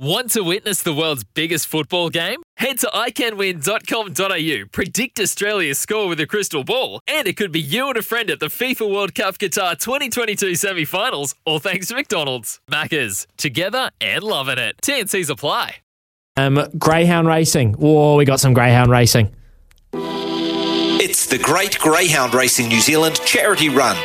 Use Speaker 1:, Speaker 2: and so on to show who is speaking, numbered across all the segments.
Speaker 1: Want to witness the world's biggest football game? Head to iCanWin.com.au, predict Australia's score with a crystal ball, and it could be you and a friend at the FIFA World Cup Qatar 2022 semi finals, all thanks to McDonald's. Maccas, together and loving it. TNC's apply.
Speaker 2: Um, greyhound racing. Oh, we got some greyhound racing.
Speaker 3: It's the Great Greyhound Racing New Zealand charity run.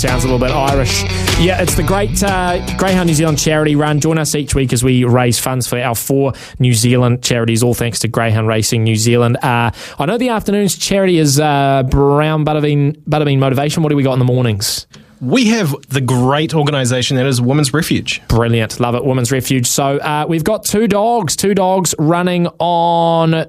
Speaker 2: Sounds a little bit Irish. Yeah, it's the Great uh, Greyhound New Zealand charity run. Join us each week as we raise funds for our four New Zealand charities, all thanks to Greyhound Racing New Zealand. Uh, I know the afternoon's charity is uh, Brown Buttabean, Buttabean Motivation. What do we got in the mornings?
Speaker 4: We have the great organisation that is Women's Refuge.
Speaker 2: Brilliant. Love it. Women's Refuge. So uh, we've got two dogs, two dogs running on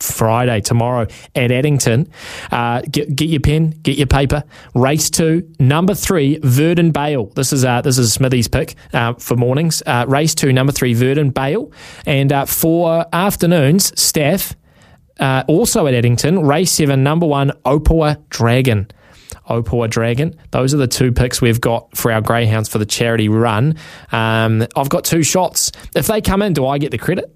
Speaker 2: Friday, tomorrow at Addington. Uh, get, get your pen, get your paper. Race two, number three, Verdon Bale. This is uh, this is Smithy's pick uh, for mornings. Uh, race two, number three, Verdon Bale. And uh, for afternoons, staff, uh, also at Addington, race seven, number one, Opua Dragon. Opua Dragon. Those are the two picks we've got for our Greyhounds for the charity run. Um, I've got two shots. If they come in, do I get the credit?